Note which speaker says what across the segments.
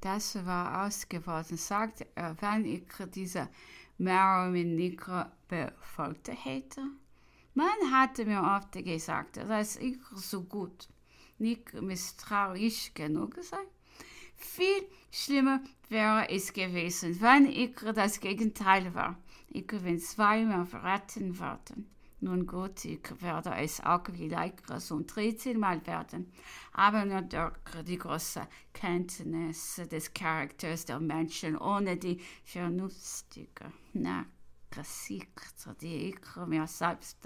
Speaker 1: das war ausgeworden, sagte er, wenn ich diese Marilyn Nicro befolgt hätte. Man hatte mir oft gesagt, dass ich so gut nicht misstrauisch genug sei. Viel schlimmer wäre es gewesen, wenn ich das Gegenteil war. Ich bin zweimal verraten worden. Nun gut, ich werde es auch vielleicht so 13 Mal werden, aber nur durch die große Kenntnis des Charakters der Menschen ohne die vernünftige Nachsicht, die ich mir selbst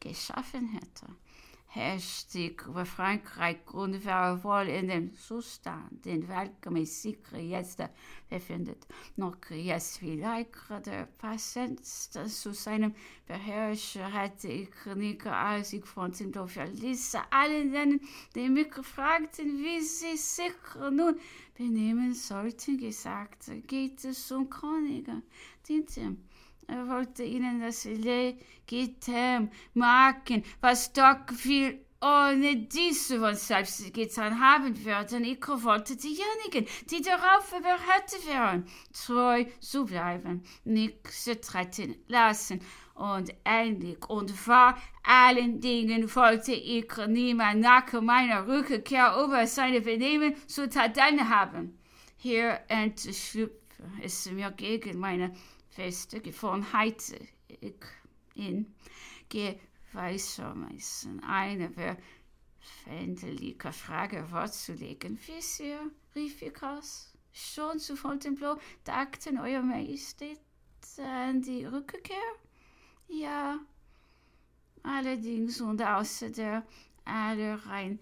Speaker 1: geschaffen hätte herrscht über Frankreich und wohl in dem Zustand, in welchem sich jetzt befindet, noch jetzt vielleicht der Patienz zu seinem Beherrscher hätte ich nicht, als ich von Dorf verließ, allen denen, die mich fragten, wie sie sich nun benehmen sollten, gesagt, geht es um Könige, die er wollte ihnen das legitim machen, was doch viel ohne dies von selbst getan haben würden. Ich wollte diejenigen, die darauf beharrt wären, treu zu bleiben, nichts zu treten lassen. Und endlich und vor allen Dingen wollte ich niemand nach meiner Rückkehr über seine Benehmen zu tadeln haben. Hier entschlüpfe es mir gegen meine feste Gewohnheit in gewissermaßen eine verfändelige Frage vorzulegen. Wisst ihr, rief ich aus, schon zu Fontainebleau dachten Euer Majestät an die Rückkehr? Ja, allerdings und außer der allerrein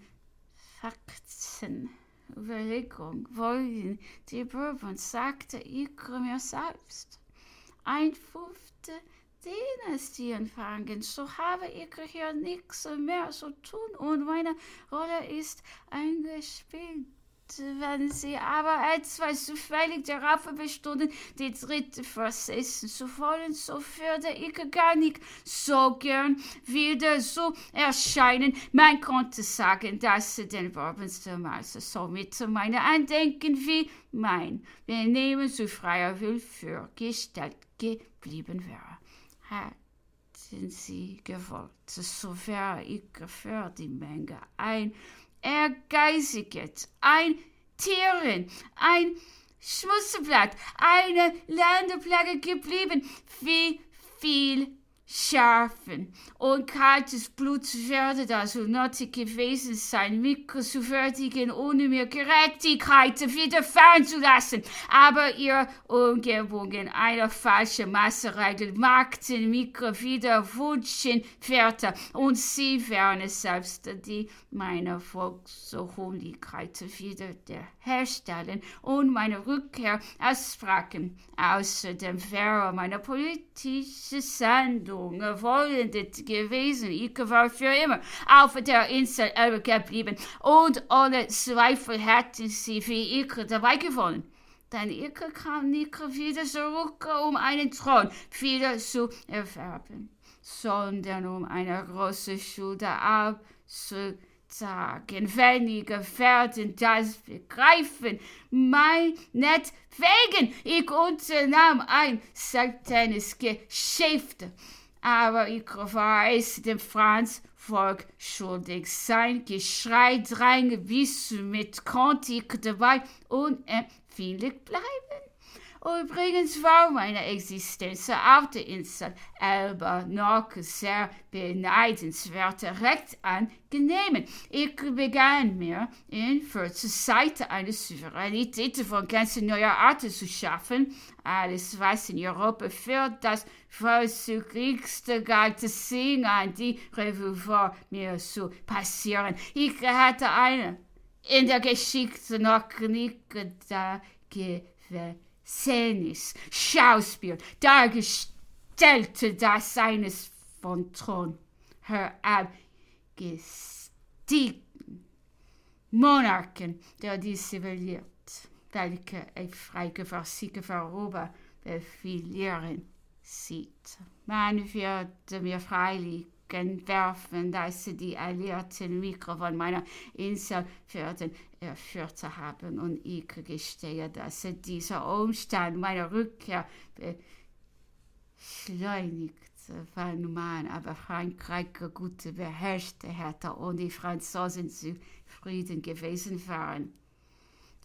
Speaker 1: Fakten. Überlegung wollen die Bourbons, sagte ich mir selbst ein fünfte Dynastie empfangen. So habe ich hier nichts mehr zu tun und meine Rolle ist eingespielt. Wenn sie aber etwa zufällig darauf bestunden, die dritte versessen zu wollen, so würde ich gar nicht so gern wieder so erscheinen. Man konnte sagen, dass sie den Bourbons damals so mit meinem Andenken wie mein Benehmen zu freier Willkür gestellt geblieben wäre. Hätten sie gewollt, so wäre ich für die Menge ein Ehrgeiziges, ein Tieren, ein Schmutzblatt, eine Landeplage geblieben. Wie viel scharfen und kaltes Blut werde das nötig gewesen sein, mich zu würdigen, ohne mir Gerechtigkeit widerfahren zu lassen. Aber ihr Umgebungen einer falschen Masseregel machten mich wieder wünschenswerter und sie wären es selbst, die meine Volkshohmlichkeit wieder herstellen und meine Rückkehr aussprachen. Außerdem wäre meine politische Sendung wollend gewesen. Ich war für immer auf der Insel Elbe geblieben und ohne Zweifel hätten sie wie ich dabei gewonnen. Denn ich kam nicht wieder zurück, um einen Thron wieder zu erwerben, sondern um eine große Schuld abzutragen sagen, wenige werden das begreifen. Meinetwegen, ich unternahm ein seltenes Geschäft aber ich weiß dem Franz Volk schuldig sein. Geschrei, Dränge, bis mit konnte dabei unempfindlich bleiben. Übrigens war meine Existenz auf der Insel Elba noch sehr beneidenswert, recht angenehm. Ich begann mir in kurzer Zeit eine Souveränität von ganz neuer Art zu schaffen. Alles, was in Europa für das vorzüglichste galt, sing an die Revue vor mir zu passieren. Ich hatte eine in der Geschichte noch nie gedacht Szenis, Schauspiel, dargestellte das eines von Thron, herabgestiegen Monarchen, der die ziviliert, welche ein freigefahr Siege befehlieren sieht. Man wird mir freilich werfen, dass sie die alliierten Mikro von meiner Insel würden erführt haben. Und ich gestehe, dass dieser Umstand meiner Rückkehr beschleunigt wenn man aber Frankreich gut beherrscht hätte und die Franzosen zufrieden gewesen wären,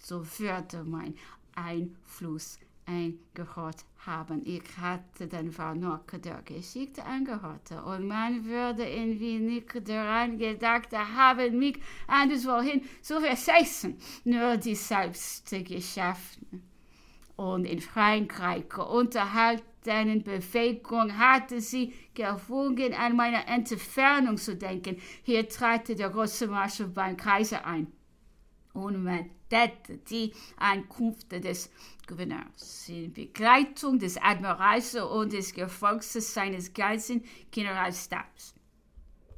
Speaker 1: so würde mein Einfluss eingehört haben. Ich hatte den Vernock der Geschichte angehört und man würde irgendwie nicht daran gedacht haben, mich anderswohin zu versetzen. Nur die Selbstgeschäften. Und in Frankreich unterhaltenen Bewegung hatte sie gewungen, an meine Entfernung zu denken. Hier trat der große Marschall beim Kaiser ein. Und man entdeckte die Ankunft des Gouverneurs in Begleitung des Admirals und des Gefolgs seines ganzen Generalstabs.